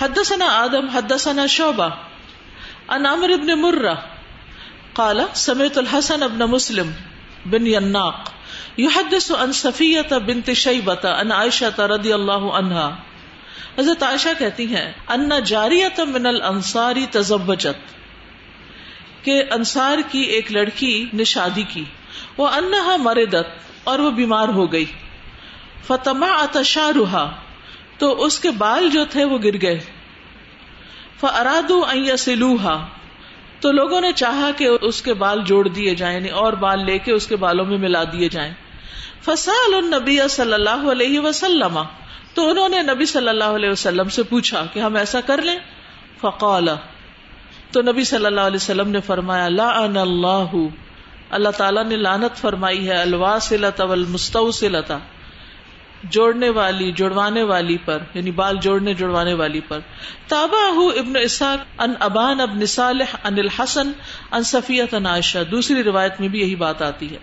حدثنا آدم، حدثنا شعبہ ان عمر ابن مرہ، قال سمعت الحسن ابن مسلم بن یناق يحدث عن صفیہ بنت شیبہ ان عائشہ رضی اللہ عنہا۔ حضرت عائشہ کہتی ہیں، ان جاریت من الانصاری تزوجت کہ انصار کی ایک لڑکی نے شادی کی وہ انہا مردت اور وہ بیمار ہو گئی۔ فتما اتشارہا تو اس کے بال جو تھے وہ گر گئے۔ فرادو سلوہا تو لوگوں نے چاہا کہ اس کے بال جوڑ دیے جائیں یعنی اور بال لے کے اس کے بالوں میں ملا دیے جائیں۔ فسال النبی صلی اللہ علیہ وسلم۔ تو انہوں نے نبی صلی اللہ علیہ وسلم سے پوچھا کہ ہم ایسا کر لیں؟ فقال۔ تو نبی صلی اللہ علیہ وسلم نے فرمایا لا اللہ اللہ تعالیٰ نے لانت فرمائی ہے، الواسلۃ والمستوصلۃ۔ جوڑنے والی جڑوانے والی پر یعنی بال جوڑنے جڑوانے والی پر. تابا ابن اسحاق ان ابان ابن صالح ان الحسن ان صفیت ان عائشہ. دوسری روایت میں بھی یہی بات آتی ہے.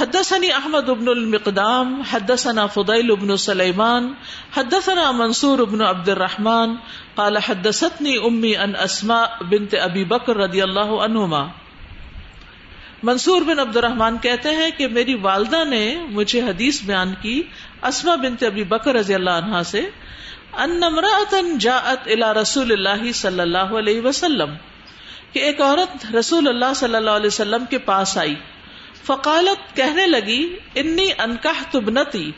حدثني احمد ابن المقدام، حدثنا فضيل ابن سليمان حدثنا منصور ابن عبد الرحمن قال حدثتني امي ان اسماء بنت ابي بکر رضی اللہ عنہما. منصور بن عبد الرحمان کہتے ہیں کہ میری والدہ نے مجھے حدیث بیان کی اسما بنت ابی بکر رضی اللہ عنہا سے، ان جاءت الى رسول اللہ صلی اللہ علیہ وسلم، کہ ایک عورت رسول اللہ صلی اللہ علیہ وسلم کے پاس آئی۔ فقالت، کہنے لگی، انی انکاہ تبنتی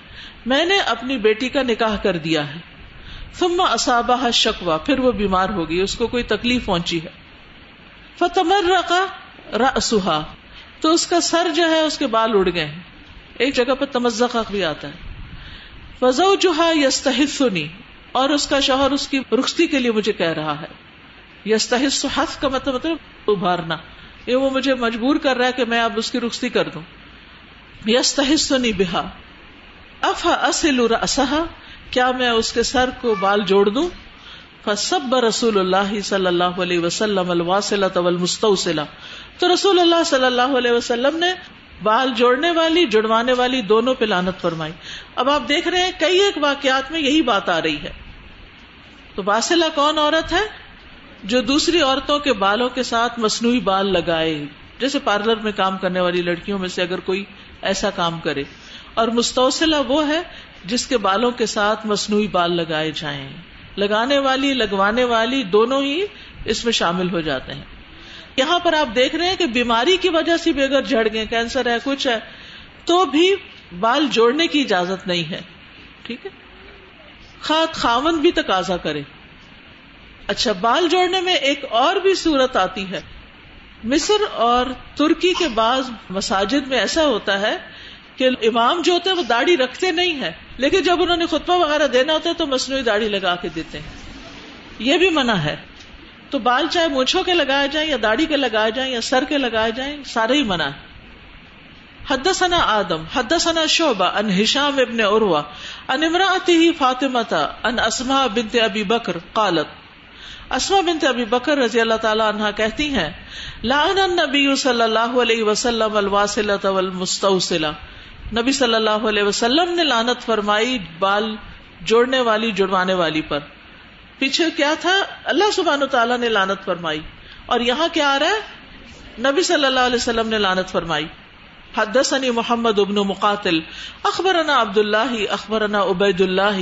میں نے اپنی بیٹی کا نکاح کر دیا ہے۔ ثم اصابہ شکوا پھر وہ بیمار ہو گئی، اس کو کوئی تکلیف پہنچی ہے۔ فتمرقا رأسها تو اس کا سر جو ہے اس کے بال اڑ گئے ایک جگہ پر تمزق بھی آتا ہے۔ وزو جو ہے اور اس کا شوہر اس کی رخصتی کے لیے مجھے کہہ رہا ہے۔ یستحس حف کا مطلب مطلب ابھارنا۔ یہ وہ مجھے مجبور کر رہا ہے کہ میں اب اس کی رخصتی کر دوں۔ یستحسنی بہا اف اصل رسحا کیا میں اس کے سر کو بال جوڑ دوں؟ فسب رسول اللہ صلی اللہ علیہ وسلم الواصلۃ والمستوصلہ تو رسول اللہ صلی اللہ علیہ وسلم نے بال جوڑنے والی، جڑوانے والی دونوں پہ لانت فرمائی۔ اب آپ دیکھ رہے ہیں کئی ایک واقعات میں یہی بات آ رہی ہے۔ تو باسلا کون عورت ہے؟ جو دوسری عورتوں کے بالوں کے ساتھ مصنوعی بال لگائے۔ جیسے پارلر میں کام کرنے والی لڑکیوں میں سے اگر کوئی ایسا کام کرے۔ اور مستوسلا وہ ہے جس کے بالوں کے ساتھ مصنوعی بال لگائے جائیں۔ لگانے والی، لگوانے والی دونوں ہی اس میں شامل ہو جاتے ہیں۔ یہاں پر آپ دیکھ رہے ہیں کہ بیماری کی وجہ سے بھی اگر جھڑ گئے، کینسر ہے، کچھ ہے، تو بھی بال جوڑنے کی اجازت نہیں ہے۔ ٹھیک ہے؟ خات خاون بھی تقاضا کرے۔ اچھا بال جوڑنے میں ایک اور بھی صورت آتی ہے۔ مصر اور ترکی کے بعض مساجد میں ایسا ہوتا ہے کہ امام جو ہوتے ہیں وہ داڑھی رکھتے نہیں ہے لیکن جب انہوں نے خطبہ وغیرہ دینا ہوتا ہے تو مصنوعی داڑھی لگا کے دیتے ہیں۔ یہ بھی منع ہے۔ تو بال چاہے مونچھوں کے لگائے جائیں یا داڑھی کے لگائے جائیں یا سر کے لگائے جائیں، سارے ہی منع حدثنا آدم، حدثنا شعبہ ان ہشام ابن عروہ ان امراته فاطمہ ان اسماء بنت ابی بکر قالت۔ اسما بنت ابی بکر رضی اللہ تعالی عنہ کہتی ہیں، لعن النبی صلی اللہ علیہ وسلم الواصلة والمستوصلة نبی صلی اللہ علیہ وسلم نے لعنت فرمائی بال جوڑنے والی، جڑوانے والی پر۔ پیچھے کیا تھا؟ اللہ سبحان تعالیٰ نے لانت فرمائی۔ اور یہاں کیا آ رہا ہے؟ نبی صلی اللہ علیہ وسلم نے لانت فرمائی۔ حدثني محمد ابن مقاتل، اخبرنا عبد الله اخبرنا عبید اللہ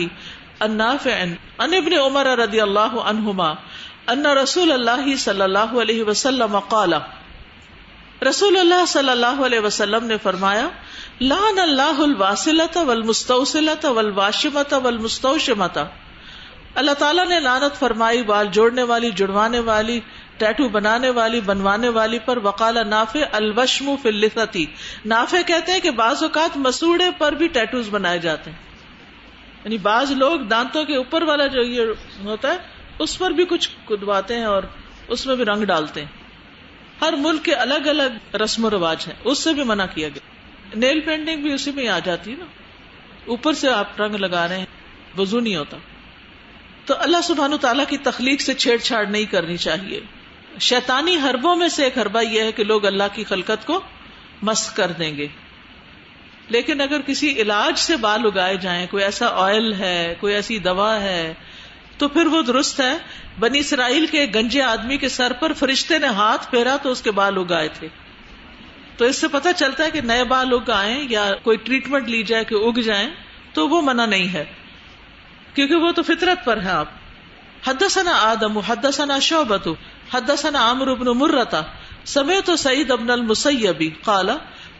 النافع ان ابن عمر رضی اللہ عنہما، ان رسول اللہ صلی اللہ علیہ وسلم قال، رسول اللہ صلی اللہ علیہ وسلم نے فرمایا لعن اللہ الواصلة والمستوصلة والواشمة والمستوشمة اللہ تعالیٰ نے لانت فرمائی بال جوڑنے والی، جڑوانے والی، ٹیٹو بنانے والی، بنوانے والی پر وکال نافے الوشم فلتی نافے کہتے ہیں کہ بعض اوقات مسوڑے پر بھی ٹیٹوز بنائے جاتے ہیں۔ یعنی بعض لوگ دانتوں کے اوپر والا جو یہ ہوتا ہے، اس پر بھی کچھ کدواتے ہیں اور اس میں بھی رنگ ڈالتے ہیں۔ ہر ملک کے الگ الگ رسم و رواج ہیں، اس سے بھی منع کیا گیا۔ نیل پینٹنگ بھی اسی میں آ جاتی ہے نا۔ اوپر سے آپ رنگ لگا رہے ہیں وزو نہیں ہوتا۔ تو اللہ سبحان تعالیٰ کی تخلیق سے چھیڑ چھاڑ نہیں کرنی چاہیے۔ شیطانی حربوں میں سے ایک حربہ یہ ہے کہ لوگ اللہ کی خلقت کو مس کر دیں گے۔ لیکن اگر کسی علاج سے بال اگائے جائیں، کوئی ایسا آئل ہے، کوئی ایسی دوا ہے، تو پھر وہ درست ہے۔ بنی اسرائیل کے گنجے آدمی کے سر پر فرشتے نے ہاتھ پھیرا تو اس کے بال اگائے تھے۔ تو اس سے پتا چلتا ہے کہ نئے بال اگائیں یا کوئی ٹریٹمنٹ لی جائے کہ اگ جائیں، تو وہ منع نہیں ہے۔ کیونکہ وہ تو فطرت پر ہے آپ۔ حدثنا آدم، حدثنا شعبت حدثنا عمرو بن مرتا سمیت سعید ابن المسیبی قال،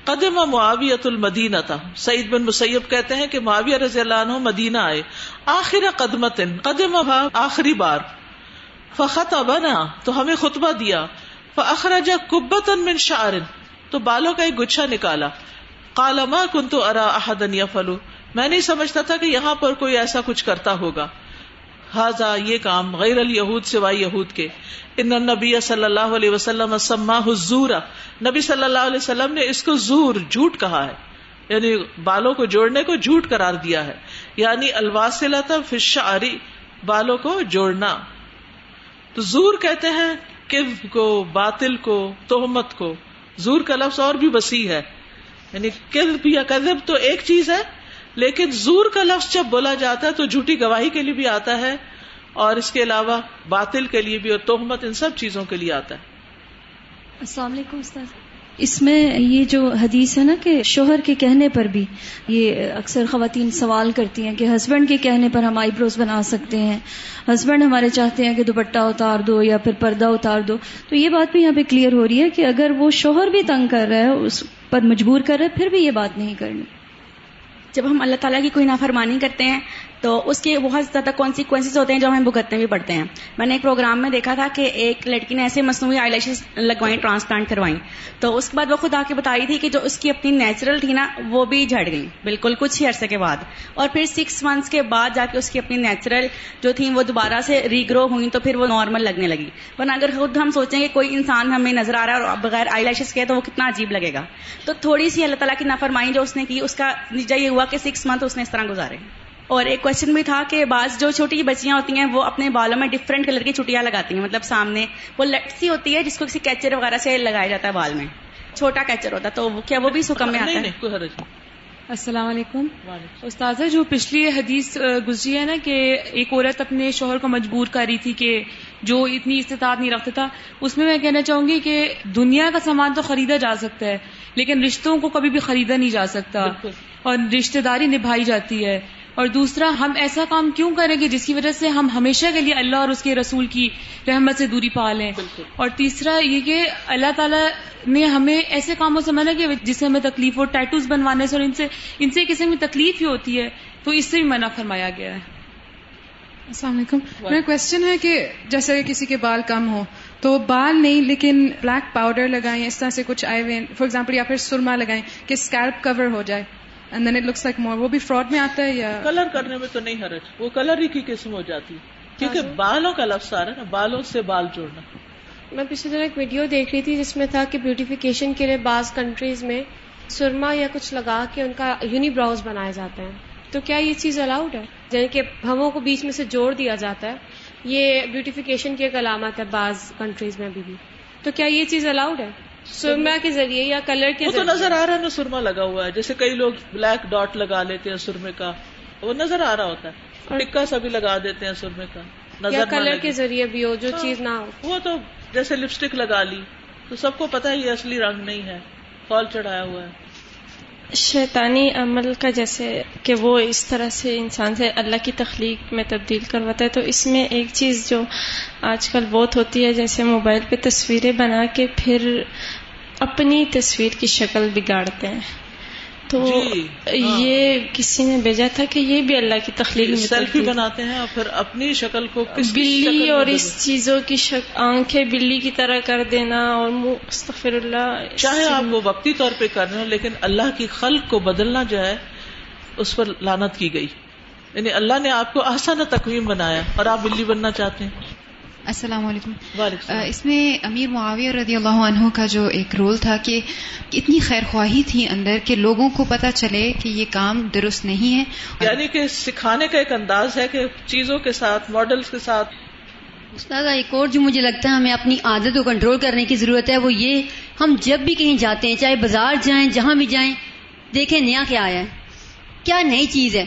قدم معاویت المدینہ تھا سعید بن مسیب کہتے ہیں کہ معاویہ رضی اللہ عنہ مدینہ آئے۔ آخر قدمت قدم آخری بار۔ فخط بنا تو ہمیں خطبہ دیا۔ فاخرج کبت من شعر۔ تو بالوں کا ایک گچھا نکالا۔ کالا کن تو ارا احدن یفلو میں نہیں سمجھتا تھا کہ یہاں پر کوئی ایسا کچھ کرتا ہوگا۔ ہاضا یہ کام غیر الہود سوائے یہود کے۔ ان نبی صلی اللہ علیہ وسلم سما حضور نبی صلی اللہ علیہ وسلم نے اس کو زور جھوٹ کہا ہے۔ یعنی بالوں کو جوڑنے کو جھوٹ قرار دیا ہے۔ یعنی الواسلت فشاری بالوں کو جوڑنا۔ تو زور کہتے ہیں، کذب کو، باطل کو، تہمت کو۔ زور کا لفظ اور بھی وسیع ہے۔ یعنی کذب یا کذب تو ایک چیز ہے، لیکن زور کا لفظ جب بولا جاتا ہے تو جھوٹی گواہی کے لیے بھی آتا ہے اور اس کے علاوہ باطل کے لیے بھی اور توہمت ان سب چیزوں کے لیے آتا ہے۔ السلام علیکم استاد اس میں یہ جو حدیث ہے نا کہ شوہر کے کہنے پر بھی یہ اکثر خواتین سوال کرتی ہیں کہ ہسبینڈ کے کہنے پر ہم آئی بروز بنا سکتے ہیں۔ ہسبینڈ ہمارے چاہتے ہیں کہ دوپٹہ اتار دو یا پھر پردہ اتار دو۔ تو یہ بات بھی یہاں پہ کلیئر ہو رہی ہے کہ اگر وہ شوہر بھی تنگ کر رہا ہے، اس پر مجبور کر رہا ہے، پھر بھی یہ بات نہیں کرنی۔ جب ہم اللہ تعالیٰ کی کوئی نافرمانی کرتے ہیں تو اس کے بہت زیادہ کانسیکوینسز ہوتے ہیں جو ہم بھگتنے بھی پڑتے ہیں۔ میں نے ایک پروگرام میں دیکھا تھا کہ ایک لڑکی نے ایسے مصنوعی آئی لیشز لگوائیں ٹرانسپلانٹ کروائیں۔ تو اس کے بعد وہ خود آ کے بتائی تھی کہ جو اس کی اپنی نیچرل تھی نا، وہ بھی جھڑ گئی بالکل کچھ ہی عرصے کے بعد۔ اور پھر سکس منتھس کے بعد جا کے اس کی اپنی نیچرل جو تھیں، وہ دوبارہ سے ریگرو ہوئی تو پھر وہ نارمل لگنے لگی۔ ورنہ اگر خود ہم سوچیں کہ کوئی انسان ہمیں نظر آ رہا ہے اور بغیر آئی لیشز کے، تو وہ کتنا عجیب لگے گا۔ تو تھوڑی سی اللہ تعالیٰ کی نافرمائی جو اس نے کی، اس کا نتیجہ یہ ہوا کہ سکس منتھ اس نے اس طرح گزارے۔ اور ایک کوشچن بھی تھا کہ بعض جو چھوٹی بچیاں ہوتی ہیں وہ اپنے بالوں میں ڈفرینٹ کلر کی چٹیاں لگاتی ہیں۔ مطلب سامنے وہ لٹسی ہوتی ہے جس کو کسی کیچر وغیرہ سے لگایا جاتا ہے بال میں۔ چھوٹا کیچر ہوتا ہے تو کیا وہ بھی سکم میں آتا ہے؟ السلام علیکم۔ استاذہ جو پچھلی حدیث گزری ہے نا کہ ایک عورت اپنے شوہر کو مجبور کر رہی تھی کہ جو اتنی استطاعت نہیں رکھتا تھا اس میں میں کہنا چاہوں گی کہ دنیا کا سامان تو خریدا جا سکتا ہے لیکن رشتوں کو کبھی بھی خریدا نہیں جا سکتا۔ اور رشتے داری نبھائی جاتی ہے۔ اور دوسرا ہم ایسا کام کیوں کریں گے جس کی وجہ سے ہم ہمیشہ کے لیے اللہ اور اس کے رسول کی رحمت سے دوری پا لیں اور تیسرا یہ کہ اللہ تعالیٰ نے ہمیں ایسے کاموں سے منع کیا جس سے ہمیں تکلیف ہو ٹیٹوز بنوانے سے اور ان سے ان سے کسی میں تکلیف ہی ہوتی ہے تو اس سے بھی منع فرمایا گیا ہے۔ السلام علیکم۔ میرا کوشچن ہے کہ جیسے کسی کے بال کم ہو تو بال نہیں لیکن بلیک پاؤڈر لگائیں اس طرح سے کچھ آئے ہوئے فار ایگزامپل یا پھر سرما لگائیں کہ اسکیلپ کور ہو جائے۔ And then it looks like more وہ بھی فراڈ میں آتا ہے یا کلر کرنے میں تو نہیں حرج. وہ کلر ہی کی قسم ہو جاتی. کیونکہ بالوں کا لفظ آ رہا ہے نا. بالوں سے بال جوڑنا. میں پچھلے دن ایک ویڈیو دیکھ رہی تھی جس میں تھا کہ بیوٹیفیکیشن کے لیے بعض کنٹریز میں سرما یا کچھ لگا کے ان کا یونی براؤز بنائے جاتے ہیں. تو کیا یہ چیز الاؤڈ ہے؟ یعنی کہ ہموں کو بیچ میں سے جوڑ دیا جاتا ہے. یہ بیوٹیفیکیشن کی ایک علامت ہے بعض کنٹریز میں ابھی بھی. تو کیا یہ چیز الاؤڈ ہے؟ سرما کے ذریعے یا کلر کے وہ تو نظر آ رہا ہے نا سرما لگا ہوا ہے۔ جیسے کئی لوگ بلیک ڈاٹ لگا لیتے ہیں سرمے کا۔ وہ نظر آ رہا ہوتا ہے۔ ٹکا سا بھی لگا دیتے ہیں سرمے کا۔ نظر کلر کے ذریعے بھی ہو جو ہاں، چیز نہ ہو۔ وہ تو جیسے لپسٹک لگا لی۔ تو سب کو پتا ہے یہ اصلی رنگ نہیں ہے۔ فال چڑھایا ہوا ہے۔ شیطانی عمل کا جیسے کہ وہ اس طرح سے انسان سے اللہ کی تخلیق میں تبدیل کرواتا ہے تو اس میں ایک چیز جو آج کل بہت ہوتی ہے جیسے موبائل پہ تصویریں بنا کے پھر اپنی تصویر کی شکل بگاڑتے ہیں۔ تو جی، ہاں۔ یہ کسی نے بھیجا تھا کہ یہ بھی اللہ کی تخلیق میں سیلفی بناتے ہیں اور پھر اپنی شکل کو بلی اور اس چیزوں کی شک آنکھیں بلی کی طرح کر دینا اور مستفر اللہ چاہے آپ وہ وقتی طور پہ کر رہے ہیں لیکن اللہ کی خلق کو بدلنا جو ہے اس پر لانت کی گئی۔ یعنی اللہ نے آپ کو آسان تقویم بنایا اور آپ بلی بننا چاہتے ہیں۔ السلام علیکم. اس میں امیر معاویہ رضی اللہ عنہ کا جو ایک رول تھا کہ اتنی خیر خواہی تھی اندر کہ لوگوں کو پتا چلے کہ یہ کام درست نہیں ہے. یعنی کہ سکھانے کا ایک انداز ہے کہ چیزوں کے ساتھ ماڈلز کے ساتھ. استاد ایک اور جو مجھے لگتا ہے ہمیں اپنی عادت کو کنٹرول کرنے کی ضرورت ہے وہ یہ ہم جب بھی کہیں جاتے ہیں چاہے بازار جائیں جہاں بھی جائیں دیکھیں نیا کیا آیا ہے. کیا نئی چیز ہے؟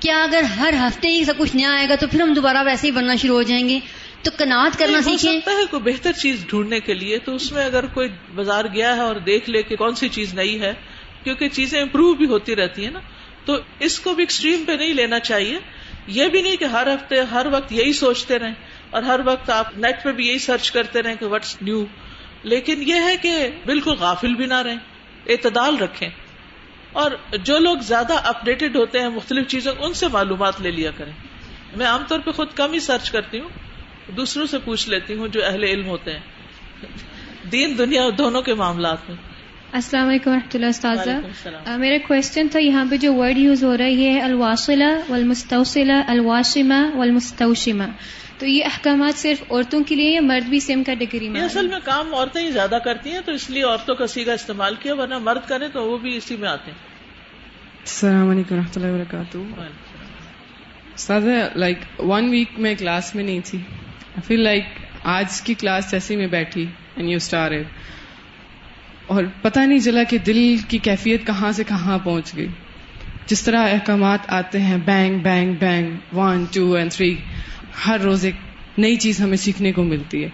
کیا اگر ہر ہفتے ہی سب کچھ نیا آئے گا تو پھر ہم دوبارہ ویسے ہی بننا شروع ہو جائیں گے؟ تو کنات کرنا سیکھیں۔ سکتا ہے کوئی بہتر چیز ڈھونڈنے کے لیے تو اس میں اگر کوئی بازار گیا ہے اور دیکھ لے کہ کون سی چیز نئی ہے کیونکہ چیزیں امپروو بھی ہوتی رہتی ہیں نا تو اس کو بھی ایکسٹریم پہ نہیں لینا چاہیے۔ یہ بھی نہیں کہ ہر ہفتے ہر وقت یہی سوچتے رہیں اور ہر وقت آپ نیٹ پہ بھی یہی سرچ کرتے رہیں کہ وٹس نیو لیکن یہ ہے کہ بالکل غافل بھی نہ رہیں اعتدال رکھیں۔ اور جو لوگ زیادہ اپڈیٹڈ ہوتے ہیں مختلف چیزوں ان سے معلومات لے لیا کریں۔ میں عام طور پہ خود کم ہی سرچ کرتی ہوں۔ دوسروں سے پوچھ لیتی ہوں جو اہل علم ہوتے ہیں۔ دین دنیا دونوں کے معاملات میں۔ السلام علیکم و رحمۃ اللہ استاذہ۔ میرا کوشچن تھا یہاں پہ جو ورڈ یوز ہو رہا ہے یہ ہے الواصلہ والمستوصلہ الواشمہ والمستوشمہ۔ تو یہ احکامات صرف عورتوں کے لیے یا مرد بھی سیم کیٹیگری میں اصل میں کام عورتیں ہی زیادہ کرتی ہیں تو اس لیے عورتوں کا سیگا استعمال کیا ورنہ مرد کریں تو وہ بھی اسی میں آتے ہیں۔ السلام علیکم و رحمۃ اللہ وبرکاتہ۔ استاد لائک ون ویک میں کلاس میں نہیں تھی۔ آئی فیل لائک آج کی کلاس جیسی میں بیٹھی اینڈ یو اسٹار اور پتہ نہیں چلا کہ دل کی کیفیت کہاں سے کہاں پہنچ گئی. جس طرح احکامات آتے ہیں bang bang bang one two and three ہر روز ایک نئی چیز ہمیں سیکھنے کو ملتی ہے.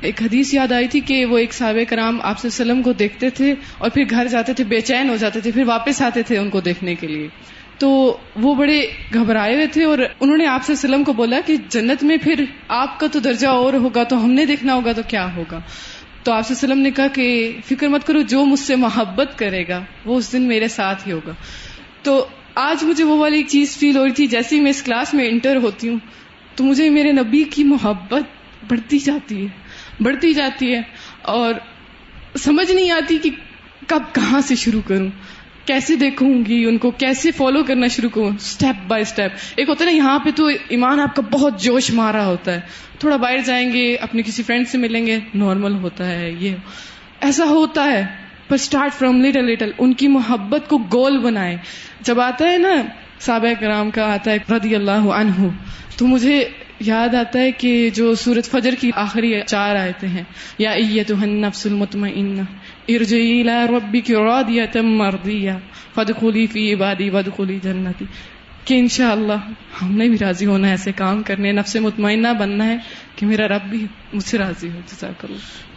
ایک حدیث یاد آئی تھی کہ وہ ایک صحابہ کرام آپ سے وسلم کو دیکھتے تھے اور پھر گھر جاتے تھے، بے چین ہو جاتے تھے، پھر واپس آتے تھے ان کو دیکھنے کے لیے. تو وہ بڑے گھبرائے ہوئے تھے اور انہوں نے آپ سے وسلم کو بولا کہ جنت میں پھر آپ کا تو درجہ اور ہوگا تو ہم نے دیکھنا ہوگا تو کیا ہوگا؟ تو آپ وسلم نے کہا کہ فکر مت کرو، جو مجھ سے محبت کرے گا، وہ اس دن میرے ساتھ ہی ہوگا۔ تو آج مجھے وہ والی چیز فیل ہو رہی تھی جیسے ہی میں اس کلاس میں انٹر ہوتی ہوں، تو مجھے میرے نبی کی محبت بڑھتی جاتی ہے، بڑھتی جاتی ہے اور سمجھ نہیں آتی کہ کب کہاں سے شروع کروں۔ کیسے دیکھوں گی ان کو؟ کیسے فالو کرنا شروع کروں؟ اسٹیپ بائی اسٹیپ ایک ہوتا ہے نا، یہاں پہ تو ایمان آپ کا بہت جوش مارا ہوتا ہے۔ تھوڑا باہر جائیں گے، اپنے کسی فرینڈ سے ملیں گے نارمل ہوتا ہے یہ۔ ایسا ہوتا ہے۔ پر اسٹارٹ فرام لٹل لٹل ان کی محبت کو گول بنائے جب آتا ہے نا سابق کرام کا آتا ہے رضی اللہ عنہ، تو مجھے یاد آتا ہے کہ جو سورت فجر کی آخری چار آیتیں ہیں، یا نفس المطمئنہ۔ ارجعی الى ربک راضیۃ مرضیہ فادخلی فی عبادی وادخلی جنتی کہ انشاءاللہ ہم نے بھی راضی ہونا ہے، ایسے کام کرنے، نفس مطمئنہ بننا ہے کہ میرا رب بھی مجھ سے راضی ہو جزاک اللہ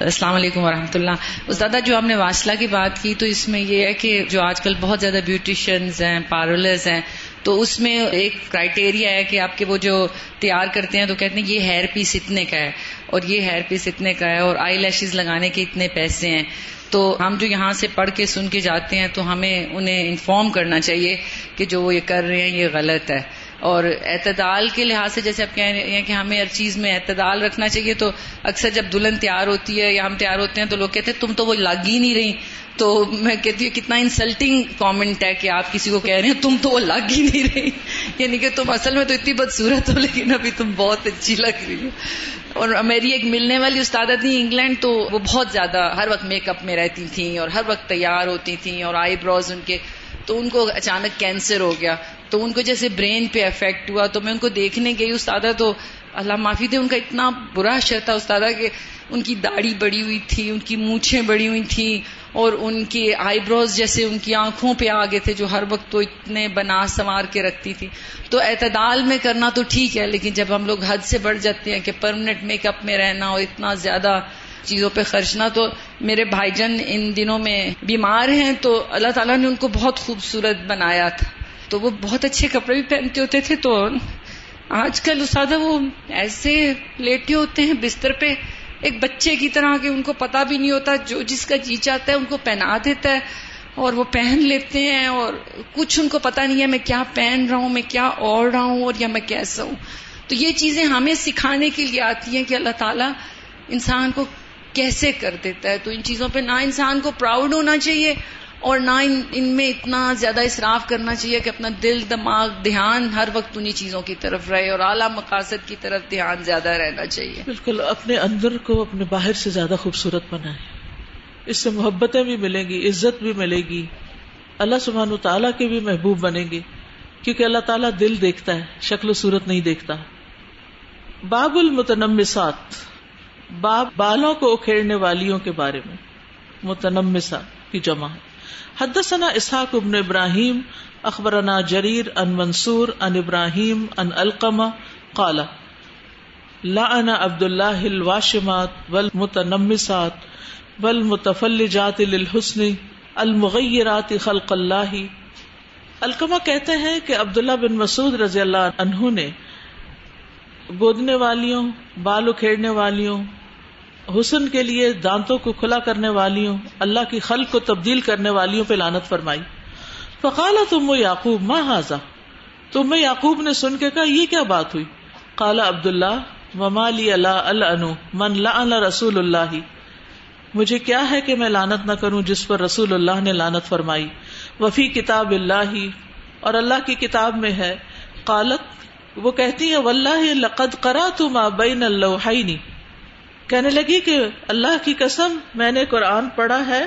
السلام علیکم ورحمۃ اللہ استاد جو آپ نے واصلہ کی بات کی تو اس میں یہ ہے کہ جو آج کل بہت زیادہ بیوٹیشینز ہیں پارلرز ہیں تو اس میں ایک کرائٹیریا ہے کہ آپ کے وہ جو تیار کرتے ہیں تو کہتے ہیں یہ ہیئر پیس اتنے کا ہے اور یہ ہیئر پیس اتنے کا ہے اور آئی لیشز لگانے کے اتنے پیسے ہیں۔ تو ہم جو یہاں سے پڑھ کے سن کے جاتے ہیں تو ہمیں انہیں انفارم کرنا چاہیے کہ جو وہ یہ کر رہے ہیں یہ غلط ہے۔ اور اعتدال کے لحاظ سے جیسے آپ کہہ رہے ہیں کہ ہمیں ہر چیز میں اعتدال رکھنا چاہیے، تو اکثر جب دلہن تیار ہوتی ہے یا ہم تیار ہوتے ہیں تو لوگ کہتے ہیں، تم تو وہ لگ ہی نہیں رہی۔ تو میں کہتی ہوں، کتنا انسلٹنگ کامنٹ ہے کہ آپ کسی کو کہہ رہے ہیں، تم تو وہ لگ ہی نہیں رہی۔ یعنی کہ تم اصل میں تو اتنی بدسورت ہو، لیکن ابھی تم بہت اچھی لگ رہی ہو۔ اور میری ایک ملنے والی استاد تھی انگلینڈ، تو وہ بہت زیادہ ہر وقت میک اپ میں رہتی تھیں اور ہر وقت تیار ہوتی تھیں اور آئی بروز ان کے، تو ان کو اچانک کینسر ہو گیا۔ تو ان کو جیسے برین پہ افیکٹ ہوا تو میں ان کو دیکھنے گئی استاد تو اللہ معافی دے، ان کا اتنا برا شر تھا استاد کہ ان کی داڑھی بڑی ہوئی تھی، ان کی مونچھیں بڑی ہوئی تھیں اور ان کے آئی بروز جیسے ان کی آنکھوں پہ آگے تھے جو ہر وقت تو اتنے بنا سنوار کے رکھتی تھی۔ تو اعتدال میں کرنا تو ٹھیک ہے، لیکن جب ہم لوگ حد سے بڑھ جاتے ہیں کہ پرماننٹ میک اپ میں رہنا اور اتنا زیادہ چیزوں پہ خرچنا تو میرے بھائی جن ان دنوں میں بیمار ہیں تو اللہ تعالیٰ نے ان کو بہت خوبصورت بنایا تھا۔ تو وہ بہت اچھے کپڑے بھی پہنتے ہوتے تھے تو آج کل اسادہ وہ ایسے لیٹے ہوتے ہیں بستر پہ، ایک بچے کی طرح کہ ان کو پتا بھی نہیں ہوتا، جو جس کا جی چاہتا ہے ان کو پہنا دیتا ہے اور وہ پہن لیتے ہیں اور کچھ ان کو پتا نہیں ہے میں کیا پہن رہا ہوں، میں کیا اوڑھ رہا ہوں اور یا میں کیسا ہوں۔ تو یہ چیزیں ہمیں سکھانے کے لیے آتی ہیں کہ اللہ تعالیٰ انسان کو کیسے کر دیتا ہے۔ تو ان چیزوں پہ نہ انسان کو پراؤڈ ہونا چاہیے اور نہ ان ان میں اتنا زیادہ اصراف کرنا چاہیے کہ اپنا دل، دماغ، دھیان ہر وقت انہیں چیزوں کی طرف رہے اور اعلیٰ مقاصد کی طرف دھیان زیادہ رہنا چاہیے۔ بالکل، اپنے اندر کو اپنے باہر سے زیادہ خوبصورت بنائے اس سے محبتیں بھی ملیں گی، عزت بھی ملے گی۔ اللہ سبحان و تعالیٰ کے بھی محبوب بنے گی کیونکہ اللہ تعالیٰ دل دیکھتا ہے، شکل و صورت نہیں دیکھتا۔ باب المتنمسات، باب بالوں کو اکھیڑنے والیوں کے بارے میں متنمسا کی جمع۔ حدثنا اسحاق ابن ابراہیم، اخبرنا جریر ان منصور، ان ابراہیم، ان القما کالا لعن عبد اللہ الواشمات والمتنمسات والمتفلجات للحسن المغیرات خلق اللہ۔ الکما کہتے ہیں کہ عبداللہ بن مسعود رضی اللہ عنہ نے گودنے والیوں، بال اکھیڑنے والیوں حسن کے لیے دانتوں کو کھلا کرنے والیوں، اللہ کی خلق کو تبدیل کرنے والیوں پہ لانت فرمائی۔ فقالا تم یعقوب ماں حاضا تم یعقوب نے سن کے کہا، یہ کیا بات ہوئی؟ کالا عبد اللہ وما لی اللہ من لا رسول اللہ۔ مجھے کیا ہے کہ میں لانت نہ کروں جس پر رسول اللہ نے لانت فرمائی۔ وفی کتاب اللہ، اور اللہ کی کتاب میں ہے۔ قالت، وہ کہتی ہے، واللہ لقد کرا تم بین اللہ کہنے لگی کہ اللہ کی قسم میں نے قرآن پڑھا ہے،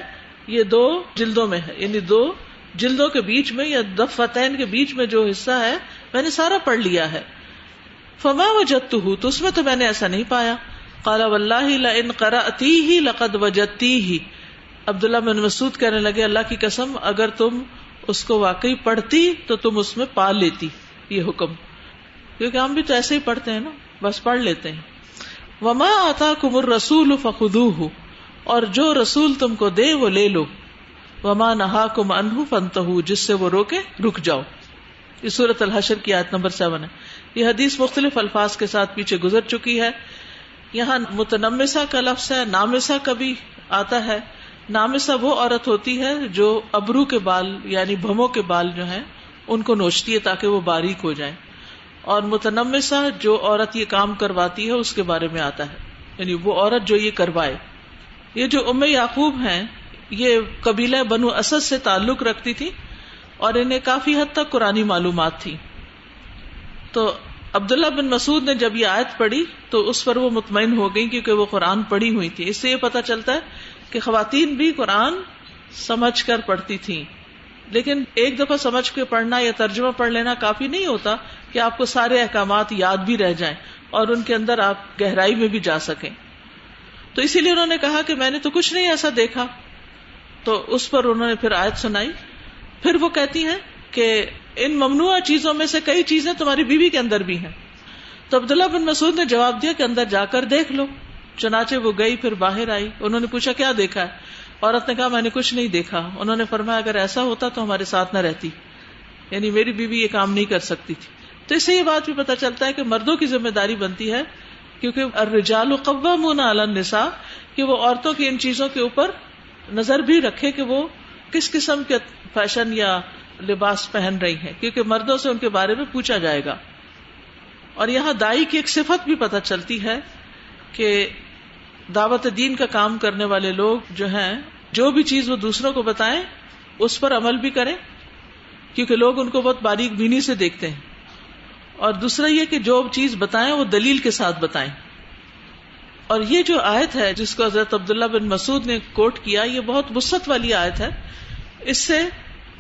یہ دو جلدوں میں ہے یعنی دو جلدوں کے بیچ میں یا دفتین کے بیچ میں جو حصہ ہے، میں نے سارا پڑھ لیا ہے۔ فما وجدت ہوں تو اس میں تو میں نے ایسا نہیں پایا۔ کالا واللہ ان قرأتی ہی لقد وجدتی ہی عبداللہ بن مسعود کہنے لگے، اللہ کی قسم، اگر تم اس کو واقعی پڑھتی تو تم اس میں پا لیتی، یہ حکم۔ کیونکہ ہم بھی تو ایسے ہی پڑھتے ہیں نا، بس پڑھ لیتے ہیں۔ وما آتا کمر رسول فخو اور جو رسول تم کو دے وہ لے لو۔ وما نہا کم انہ فنت جس سے وہ روکے، رک جاؤ۔ یہ سورت الحشر کی آیت نمبر سیون ہے۔ یہ حدیث مختلف الفاظ کے ساتھ پیچھے گزر چکی ہے۔ یہاں متنمسا کا لفظ ہے نامسا کا بھی آتا ہے۔ نامسا وہ عورت ہوتی ہے جو ابرو کے بال یعنی بھموں کے بال جو ہیں، ان کو نوچتی ہے تاکہ وہ باریک ہو جائیں۔ اور متنمسا جو عورت یہ کام کرواتی ہے، اس کے بارے میں آتا ہے۔ یعنی وہ عورت جو یہ کروائے۔ یہ جو ام یعقوب ہیں، یہ قبیلہ بنو اسد سے تعلق رکھتی تھی اور انہیں کافی حد تک قرآن معلومات تھی۔ تو عبداللہ بن مسعود نے جب یہ آیت پڑھی، تو اس پر وہ مطمئن ہو گئی کیونکہ وہ قرآن پڑھی ہوئی تھی۔ اس سے یہ پتا چلتا ہے کہ خواتین بھی قرآن سمجھ کر پڑھتی تھیں۔ لیکن ایک دفعہ سمجھ کے پڑھنا یا ترجمہ پڑھ لینا کافی نہیں ہوتا۔ کہ آپ کو سارے احکامات یاد بھی رہ جائیں اور ان کے اندر آپ گہرائی میں بھی جا سکیں۔ تو اسی لیے انہوں نے کہا کہ میں نے تو کچھ نہیں ایسا دیکھا۔ تو اس پر انہوں نے پھر آیت سنائی۔ پھر وہ کہتی ہیں کہ ان ممنوع چیزوں میں سے کئی چیزیں تمہاری بیوی کے اندر بھی ہیں۔ تو عبداللہ بن مسعود نے جواب دیا کہ اندر جا کر دیکھ لو۔ چنانچہ وہ گئی، پھر باہر آئی۔ انہوں نے پوچھا، کیا دیکھا ہے؟ عورت نے کہا، میں نے کچھ نہیں دیکھا۔ انہوں نے فرمایا، اگر ایسا ہوتا تو ہمارے ساتھ نہ رہتی۔ یعنی میری بیوی یہ کام نہیں کر سکتی تھی۔ تو اس سے یہ بات بھی پتا چلتا ہے کہ مردوں کی ذمہ داری بنتی ہے، کیونکہ الرجال قوامون علی النساء، کہ وہ عورتوں کی ان چیزوں کے اوپر نظر بھی رکھے کہ وہ کس قسم کے فیشن یا لباس پہن رہی ہیں، کیونکہ مردوں سے ان کے بارے میں پوچھا جائے گا۔ اور یہاں دائی کی ایک صفت بھی پتہ چلتی ہے کہ دعوت دین کا کام کرنے والے لوگ جو ہیں، جو بھی چیز وہ دوسروں کو بتائیں، اس پر عمل بھی کریں، کیونکہ لوگ ان کو بہت باریک بینی سے دیکھتے ہیں۔ اور دوسرا یہ کہ جو چیز بتائیں وہ دلیل کے ساتھ بتائیں۔ اور یہ جو آیت ہے جس کو حضرت عبداللہ بن مسعود نے کوٹ کیا، یہ بہت وسط والی آیت ہے۔ اس سے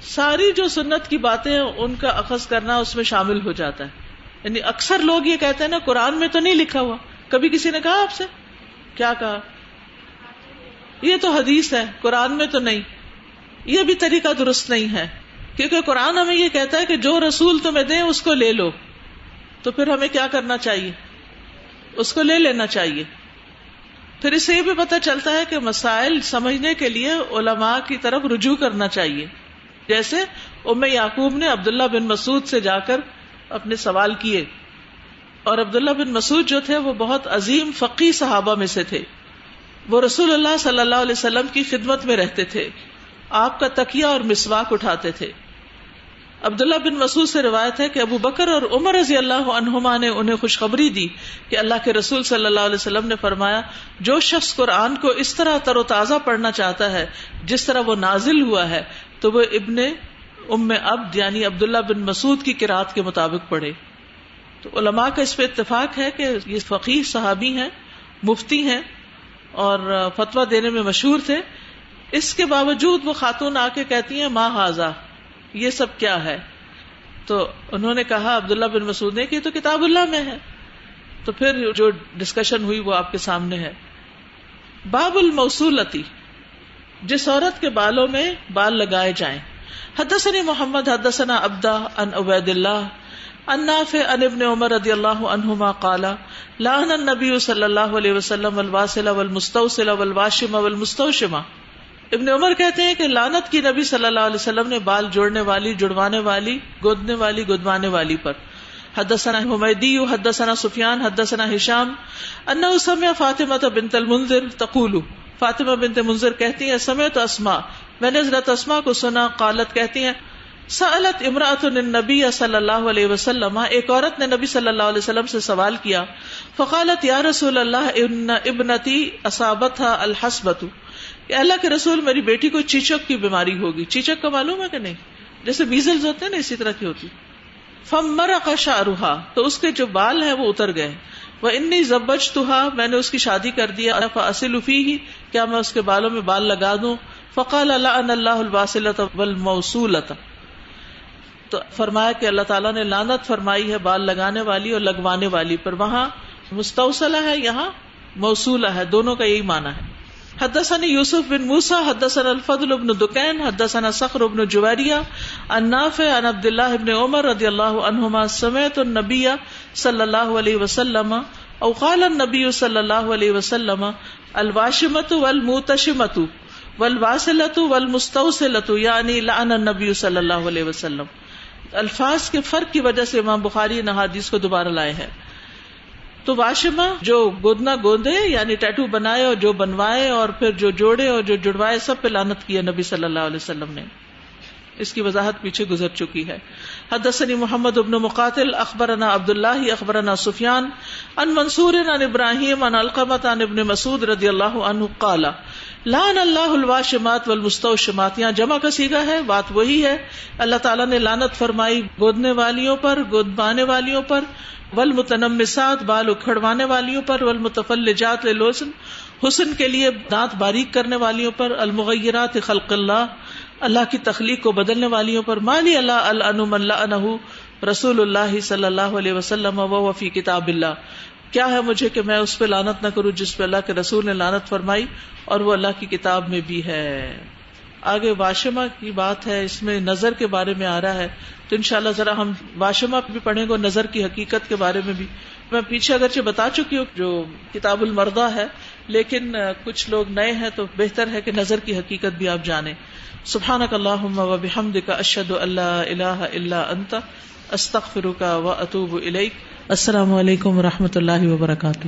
ساری جو سنت کی باتیں ان کا اخذ کرنا اس میں شامل ہو جاتا ہے۔ یعنی اکثر لوگ یہ کہتے ہیں نا، قرآن میں تو نہیں لکھا ہوا۔ کبھی کسی نے کہا آپ سے؟ کیا کہا؟ یہ تو حدیث ہے، قرآن میں تو نہیں۔ یہ بھی طریقہ درست نہیں ہے۔ کیونکہ قرآن ہمیں یہ کہتا ہے کہ جو رسول تمہیں دیں، اس کو لے لو۔ تو پھر ہمیں کیا کرنا چاہیے؟ اس کو لے لینا چاہیے۔ پھر اس سے یہ بھی پتا چلتا ہے کہ مسائل سمجھنے کے لیے علماء کی طرف رجوع کرنا چاہیے۔ جیسے ام یعقوب نے عبداللہ بن مسعود سے جا کر اپنے سوال کیے۔ اور عبداللہ بن مسعود جو تھے وہ بہت عظیم فقی صحابہ میں سے تھے۔ وہ رسول اللہ صلی اللہ علیہ وسلم کی خدمت میں رہتے تھے۔ آپ کا تکیہ اور مسواک اٹھاتے تھے۔ عبداللہ بن مسعود سے روایت ہے کہ ابو بکر اور عمر رضی اللہ عنہما نے انہیں خوشخبری دی کہ اللہ کے رسول صلی اللہ علیہ وسلم نے فرمایا، جو شخص قرآن کو اس طرح تر و تازہ پڑھنا چاہتا ہے، جس طرح وہ نازل ہوا ہے، تو وہ ابن ام عبد یعنی عبداللہ بن مسعود کی کراط کے مطابق پڑھے۔ تو علماء کا اس پہ اتفاق ہے کہ یہ فقیر صحابی ہیں، مفتی ہیں اور فتوا دینے میں مشہور تھے۔ اس کے باوجود وہ خاتون آ کے کہتی ہیں، ماں حاضا یہ سب کیا ہے؟ تو انہوں نے کہا، عبداللہ بن مسعود نے کہ تو کتاب اللہ میں ہے۔ تو پھر جو ڈسکشن ہوئی وہ آپ کے سامنے ہے۔ باب الموصولتی جس عورت کے بالوں میں بال لگائے جائیں۔ حدثني محمد، حدثنا عبدہ ان عبید اللہ ان نافع ان ابن عمر رضی اللہ عنہما قال لعن النبی صلی اللہ علیہ وسلم والواصل والمستوصل والواشم والمستوشمہ۔ ابن عمر کہتے ہیں کہ لانت کی نبی صلی اللہ علیہ وسلم نے بال جوڑنے والی، جڑوانے والی، گودنے والی گدوانے والی پر۔ حدثنا حمیدی، حدثنا سفیان، حدثنا ہشام انہ سمع فاطمہ بنت المنذر تقول۔ فاطمہ بنت منظر کہتی ہیں، سمعت اسما میں نے حضرت اسما کو سنا، قالت کہتی ہیں، سألت امراۃ النبی صلی اللہ علیہ وسلم، ایک عورت نے نبی صلی اللہ علیہ وسلم سے سوال کیا۔ فقالت، یا رسول اللہ، ان ابنتی اصابتها الحسبت کہ اللہ کے رسول میری بیٹی کو چیچک کی بیماری ہوگی۔ چیچک کا معلوم ہے کہ نہیں؟ جیسے بیزلز ہوتے ہیں نا اسی طرح کی ہوتی۔ فم مرا کا شاہ تو اس کے جو بال ہیں وہ اتر گئے۔ وہ انی زبج تو میں نے اس کی شادی کر دیا اصل افی ہی کیا میں اس کے بالوں میں بال لگا دوں؟ فقال اللہ ان اللہ الباسلت والموصولت تو فرمایا کہ اللہ تعالیٰ نے لانت فرمائی ہے بال لگانے والی اور لگوانے والی، پر وہاں مستوصلہ ہے، یہاں موصولہ ہے، دونوں کا یہی معنی ہے۔ حدثني يوسف بن موسى، حدثنا الفضل بن دكان، حدثنا صخر بن جوارية النافع عن عبد الله بن عمر رضي الله عنهما، سمعت النبي صلى الله عليه وسلم او قال النبي صلى الله عليه وسلم، الواشمة والموتشمة، والواصلة والمستوصلة يعني لعن النبي صلى الله عليه وسلم۔ الفاظ کے فرق کی وجہ سے امام بخاری ان حدیث کو دوبارہ لائے ہیں۔ تو واشما جو گودنا گوندے یعنی ٹیٹو بنائے اور جو بنوائے اور پھر جو جوڑے اور جو جڑوائے، سب پہ لانت کیا نبی صلی اللہ علیہ وسلم نے۔ اس کی وضاحت پیچھے گزر چکی ہے۔ حدثني محمد ابن مقاتل، اخبرنا عبد الله اخبرنا سفیان ان منصور ان ابراہیم ان القمت ان ابن مسعود رضی اللہ عنہ قال لان اللہ الواشمات والمستوشمات۔ یہاں جمع کا سیگا ہے، بات وہی ہے۔ اللہ تعالیٰ نے لانت فرمائی گودنے والیوں پر گودبانے والیوں پر ول متنمسات بال اکھڑوانے والیوں پر ول متفلجات لوسن حسن کے لیے دانت باریک کرنے والیوں پر، المغیرات خلق اللہ اللہ کی تخلیق کو بدلنے والیوں پر، مالی اللہ الم اللہ رسول اللہ صلی اللہ علیہ وسلم و وفی کتاب اللہ۔ کیا ہے مجھے کہ میں اس پہ لانت نہ کروں جس پہ اللہ کے رسول نے لانت فرمائی اور وہ اللہ کی کتاب میں بھی ہے۔ آگے واشما کی بات ہے، اس میں نظر کے بارے میں آ رہا ہے۔ تو انشاءاللہ ذرا ہم واشما بھی پڑھیں گے نظر کی حقیقت کے بارے میں بھی۔ میں پیچھے اگرچہ بتا چکی ہوں جو کتاب المردہ ہے، لیکن کچھ لوگ نئے ہیں تو بہتر ہے کہ نظر کی حقیقت بھی آپ جانیں۔ سبحان اللہ و بحمد کا اشد اللہ اللہ اللہ انت استخر کا و اطوب السلام علیکم و رحمۃ اللہ وبرکاتہ۔